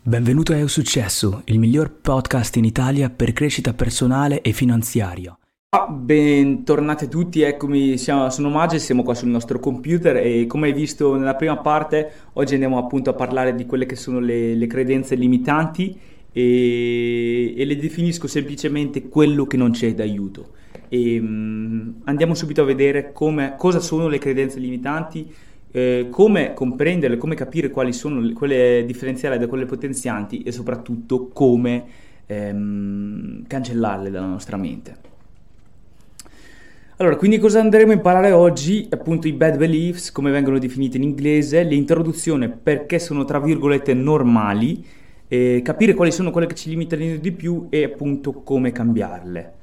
Benvenuto a Eu Successo, il miglior podcast in Italia per crescita personale e finanziaria. Ah, bentornati tutti, eccomi, siamo, sono Maggi, siamo qua sul nostro computer e come hai visto nella prima parte, oggi andiamo appunto a parlare di quelle che sono le, le credenze limitanti e, e, le definisco semplicemente quello che non c'è d'aiuto. E, um, andiamo subito a vedere come, cosa sono le credenze limitanti, eh, come comprenderle, come capire quali sono quelle differenziali da quelle potenzianti e soprattutto come ehm, cancellarle dalla nostra mente. Allora, quindi cosa andremo a imparare oggi? Appunto i bad beliefs, come vengono definiti in inglese, l'introduzione perché sono tra virgolette normali, eh, capire quali sono quelle che ci limitano di più e appunto come cambiarle.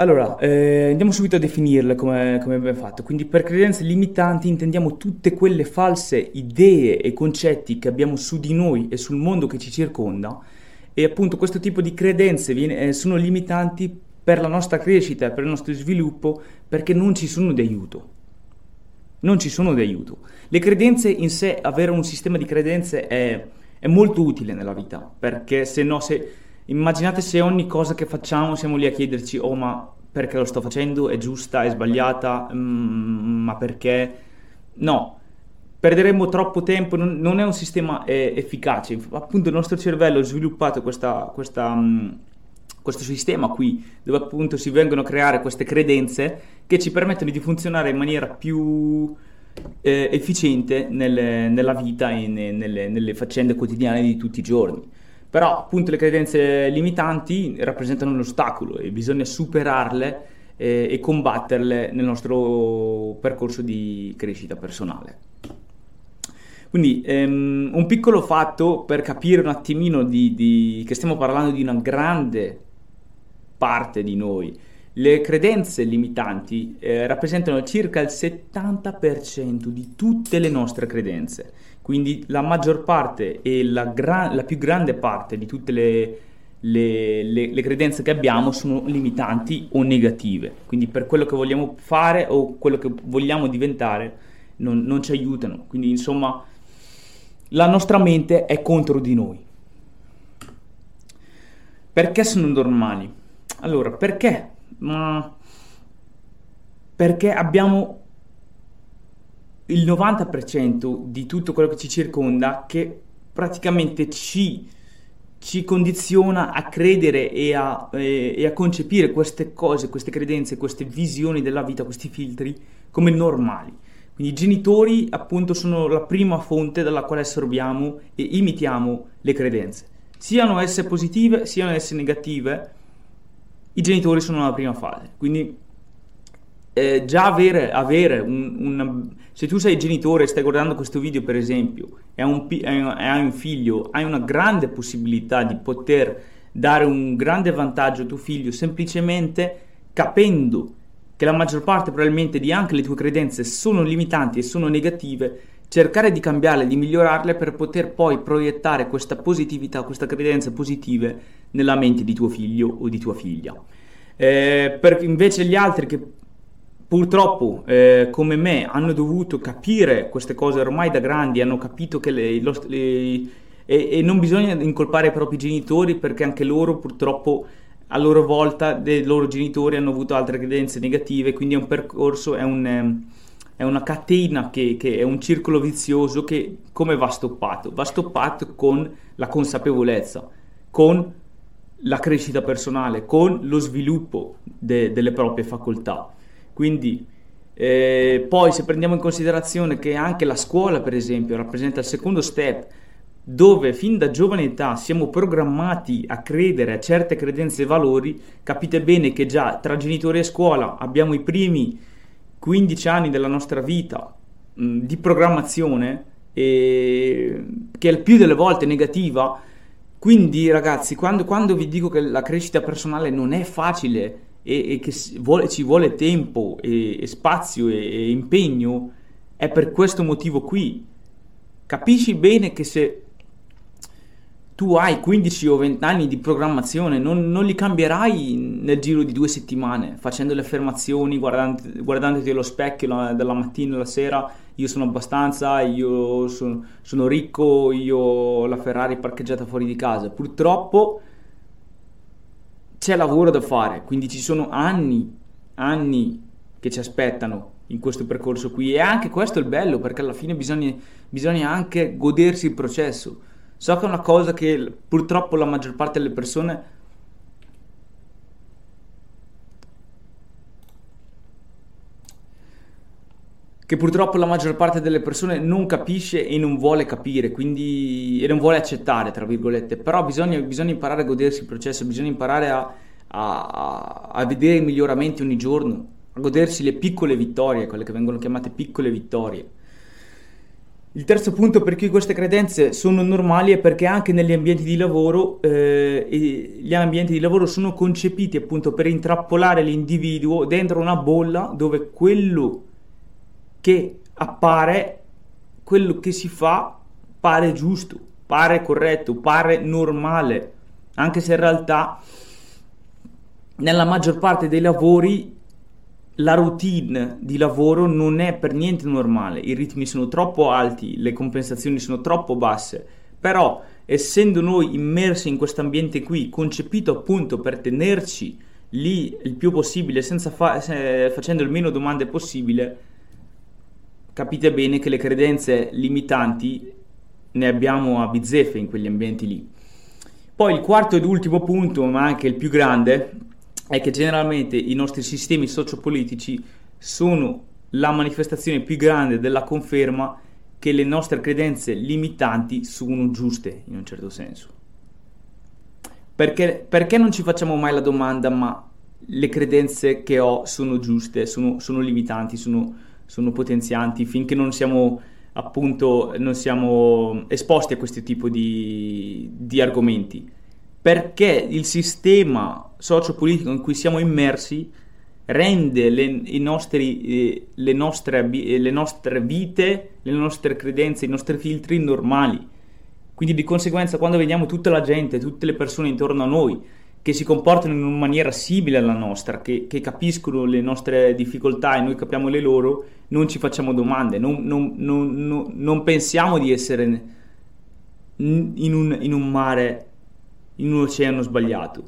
Allora, eh, andiamo subito a definirle come, come, abbiamo fatto. Quindi per credenze limitanti intendiamo tutte quelle false idee e concetti che abbiamo su di noi e sul mondo che ci circonda e appunto questo tipo di credenze viene, eh, sono limitanti per la nostra crescita e per il nostro sviluppo perché non ci sono di aiuto. Non ci sono di aiuto. Le credenze in sé, avere un sistema di credenze è, è molto utile nella vita perché se no se Immaginate se ogni cosa che facciamo siamo lì a chiederci, oh ma perché lo sto facendo? È giusta? È sbagliata? Mm, ma perché? No, perderemmo troppo tempo, non, non è un sistema eh, efficace. Appunto il nostro cervello ha sviluppato questa, questa, um, questo sistema qui, dove appunto si vengono a creare queste credenze che ci permettono di funzionare in maniera più eh, efficiente nelle, nella vita e nelle, nelle faccende quotidiane di tutti i giorni. Però appunto le credenze limitanti rappresentano un ostacolo e bisogna superarle e, e combatterle nel nostro percorso di crescita personale. Quindi ehm, un piccolo fatto per capire un attimino di, di, che stiamo parlando di una grande parte di noi. Le credenze limitanti eh, rappresentano circa il 70% di tutte le nostre credenze. Quindi la maggior parte e la, gra- la più grande parte di tutte le, le, le, le, credenze che abbiamo sono limitanti o negative. Quindi per quello che vogliamo fare o quello che vogliamo diventare non, non ci aiutano. Quindi insomma la nostra mente è contro di noi. Perché sono normali? Allora, perché? Ma perché abbiamo il 90% di tutto quello che ci circonda che praticamente ci, ci condiziona a credere e a, e, e a, concepire queste cose, queste credenze, queste visioni della vita, questi filtri come normali. Quindi i genitori appunto sono la prima fonte dalla quale assorbiamo e imitiamo le credenze. Siano esse positive, siano esse negative, i genitori sono la prima fase. Quindi eh, già avere, avere un, una... Se tu sei genitore e stai guardando questo video, per esempio, e hai un, hai un figlio, hai una grande possibilità di poter dare un grande vantaggio a tuo figlio semplicemente capendo che la maggior parte probabilmente di anche le tue credenze sono limitanti e sono negative, cercare di cambiarle, di migliorarle per poter poi proiettare questa positività, queste credenze positive nella mente di tuo figlio o di tua figlia. Eh, per invece gli altri che purtroppo, eh, come me, hanno dovuto capire queste cose ormai da grandi, hanno capito che le, lo, le, e, e, non bisogna incolpare i propri genitori perché anche loro purtroppo a loro volta dei loro genitori hanno avuto altre credenze negative, quindi è un percorso, è, un, è una catena che, che, è un circolo vizioso che come va stoppato? Va stoppato con la consapevolezza, con la crescita personale, con lo sviluppo de, delle proprie facoltà. Quindi eh, poi se prendiamo in considerazione che anche la scuola, per esempio, rappresenta il secondo step dove fin da giovane età siamo programmati a credere a certe credenze e valori, capite bene che già tra genitori e scuola abbiamo i primi 15 anni della nostra vita mh, di programmazione e, che è il più delle volte negativa. Quindi ragazzi, quando, quando vi dico che la crescita personale non è facile, e, e che vuole, ci vuole tempo e, e spazio e, e impegno, è per questo motivo qui. Capisci bene che se tu hai 15 o 20 anni di programmazione, non, non li cambierai nel giro di due settimane, facendo le affermazioni, guardandoti, guardandoti allo specchio la, dalla mattina alla sera, io sono abbastanza, io sono, sono ricco, io ho la Ferrari parcheggiata fuori di casa. Purtroppo c'è lavoro da fare, quindi ci sono anni, anni che ci aspettano in questo percorso qui. E anche questo è il bello perché alla fine bisogna, bisogna anche godersi il processo. So che è una cosa che purtroppo la maggior parte delle persone che purtroppo la maggior parte delle persone non capisce e non vuole capire, quindi e non vuole accettare, tra virgolette. Però bisogna, bisogna imparare a godersi il processo, bisogna imparare a, a, a vedere i miglioramenti ogni giorno, a godersi le piccole vittorie, quelle che vengono chiamate piccole vittorie. Il terzo punto per cui queste credenze sono normali è perché anche negli ambienti di lavoro, eh, gli ambienti di lavoro sono concepiti appunto per intrappolare l'individuo dentro una bolla dove quello che appare, quello che si fa, pare giusto, pare corretto, pare normale, anche se in realtà nella maggior parte dei lavori la routine di lavoro non è per niente normale, i ritmi sono troppo alti, le compensazioni sono troppo basse, però essendo noi immersi in questo ambiente qui, concepito appunto per tenerci lì il più possibile, fa- facendo il meno domande possibile, capite bene che le credenze limitanti ne abbiamo a bizzeffe in quegli ambienti lì. Poi il quarto ed ultimo punto, ma anche il più grande, è che generalmente i nostri sistemi sociopolitici sono la manifestazione più grande della conferma che le nostre credenze limitanti sono giuste in un certo senso. Perché, perché non ci facciamo mai la domanda ma le credenze che ho sono giuste, sono, sono limitanti, sono, sono, potenzianti, finché non siamo appunto non siamo esposti a questo tipo di, di argomenti perché il sistema sociopolitico in cui siamo immersi rende le, nostri, eh, le, nostre, eh, le nostre vite, le nostre credenze, i nostri filtri normali. Quindi di conseguenza quando vediamo tutta la gente, tutte le persone intorno a noi che si comportano in una maniera simile alla nostra, che, che capiscono le nostre difficoltà e noi capiamo le loro, non ci facciamo domande, non, non, non, non pensiamo di essere in un, in un mare in un oceano sbagliato,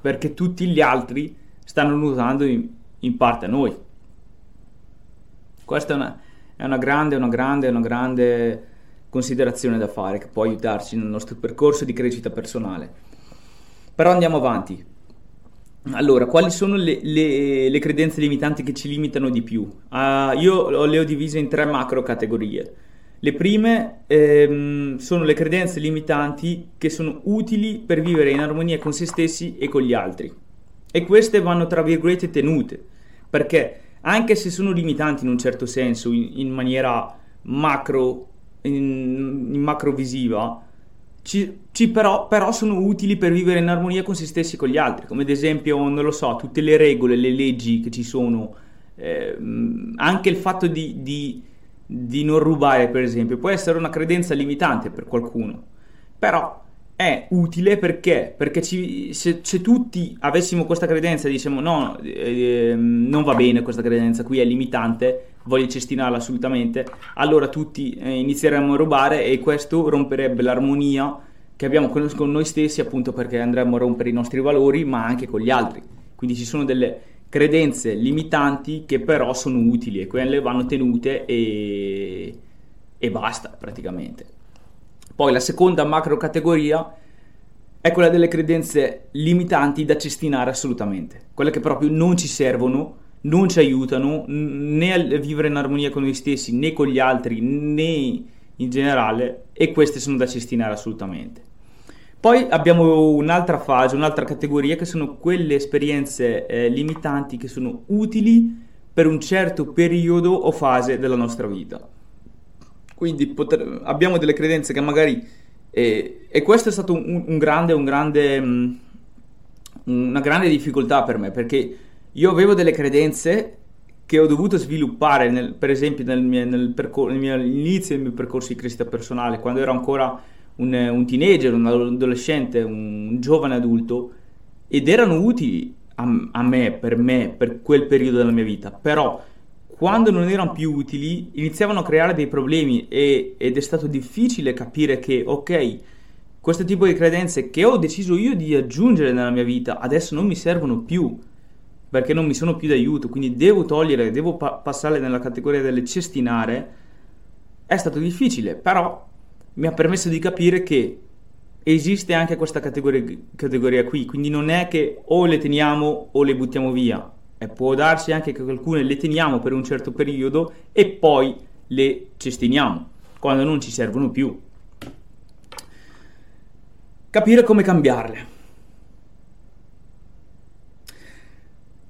perché tutti gli altri stanno nuotando in, in parte a noi. Questa è una, è una grande, una grande, una grande considerazione da fare che può aiutarci nel nostro percorso di crescita personale. Però andiamo avanti. Allora, quali sono le, le, le credenze limitanti che ci limitano di più? Uh, io le ho divise in tre macro categorie. Le prime ehm, sono le credenze limitanti che sono utili per vivere in armonia con se stessi e con gli altri. E queste vanno tra virgolette tenute, perché anche se sono limitanti in un certo senso, in, in maniera macro, in, in macro visiva, ci, ci però, però, sono utili per vivere in armonia con se stessi e con gli altri, come ad esempio, non lo so, tutte le regole, le leggi che ci sono, ehm, anche il fatto di, di di non rubare, per esempio, può essere una credenza limitante per qualcuno, però è utile perché, perché ci, se, se, tutti avessimo questa credenza e diciamo no, eh, non va bene questa credenza qui, è limitante, voglio cestinarla assolutamente, allora tutti eh, inizieremmo a rubare e questo romperebbe l'armonia che abbiamo con, con noi stessi appunto perché andremmo a rompere i nostri valori ma anche con gli altri. Quindi ci sono delle credenze limitanti che però sono utili e quelle vanno tenute e, e basta praticamente. Poi la seconda macro categoria è quella delle credenze limitanti da cestinare assolutamente, quelle che proprio non ci servono, non ci aiutano né a vivere in armonia con noi stessi né con gli altri né in generale e queste sono da cestinare assolutamente. Poi abbiamo un'altra fase, un'altra categoria che sono quelle esperienze eh, limitanti che sono utili per un certo periodo o fase della nostra vita. Quindi poter, abbiamo delle credenze che magari... Eh, e questo è stato un, un grande, un grande, um, una grande difficoltà per me, perché io avevo delle credenze che ho dovuto sviluppare, nel, per esempio nel mio, nel percor- nel mio, all'inizio del mio percorso di crescita personale, quando ero ancora un, un teenager, un adolescente, un giovane adulto ed erano utili a, a me, per me, per quel periodo della mia vita, però quando non erano più utili iniziavano a creare dei problemi e, ed è stato difficile capire che, ok, questo tipo di credenze che ho deciso io di aggiungere nella mia vita adesso non mi servono più perché non mi sono più d'aiuto, quindi devo togliere, devo pa- passare nella categoria delle cestinare, è stato difficile, però mi ha permesso di capire che esiste anche questa categoria, categoria qui, quindi non è che o le teniamo o le buttiamo via, e può darsi anche che alcune le teniamo per un certo periodo e poi le cestiniamo quando non ci servono più. Capire come cambiarle.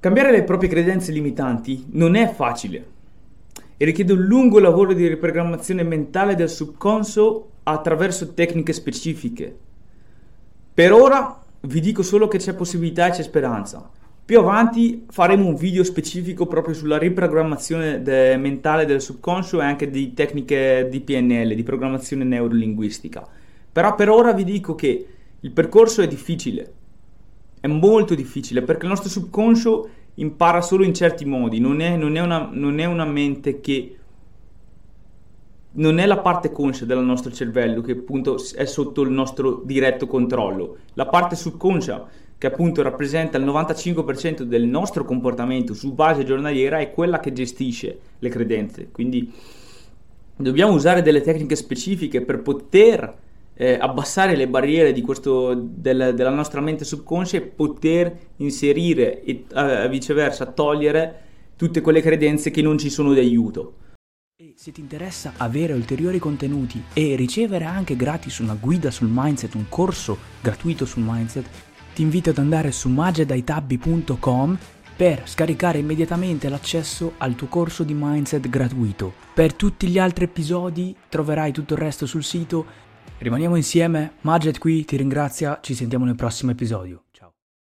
Cambiare le proprie credenze limitanti non è facile e richiede un lungo lavoro di riprogrammazione mentale del subconscio attraverso tecniche specifiche. Per ora vi dico solo che c'è possibilità e c'è speranza. Più avanti faremo un video specifico proprio sulla riprogrammazione de- mentale del subconscio e anche di tecniche di PNL, di programmazione neurolinguistica. Però per ora vi dico che il percorso è difficile, è molto difficile perché il nostro subconscio impara solo in certi modi, non è, non è, una, non è una mente che non è la parte conscia del nostro cervello che appunto è sotto il nostro diretto controllo. La parte subconscia che appunto rappresenta il 95% del nostro comportamento su base giornaliera è quella che gestisce le credenze. Quindi dobbiamo usare delle tecniche specifiche per poter eh, abbassare le barriere questo, del, della nostra mente subconscia e poter inserire e eh, viceversa togliere tutte quelle credenze che non ci sono di aiuto. E se ti interessa avere ulteriori contenuti e ricevere anche gratis una guida sul mindset, un corso gratuito sul mindset, ti invito ad andare su magedaitabbi.com per scaricare immediatamente l'accesso al tuo corso di mindset gratuito. Per tutti gli altri episodi troverai tutto il resto sul sito Rimaniamo insieme, Maged qui ti ringrazia, ci sentiamo nel prossimo episodio.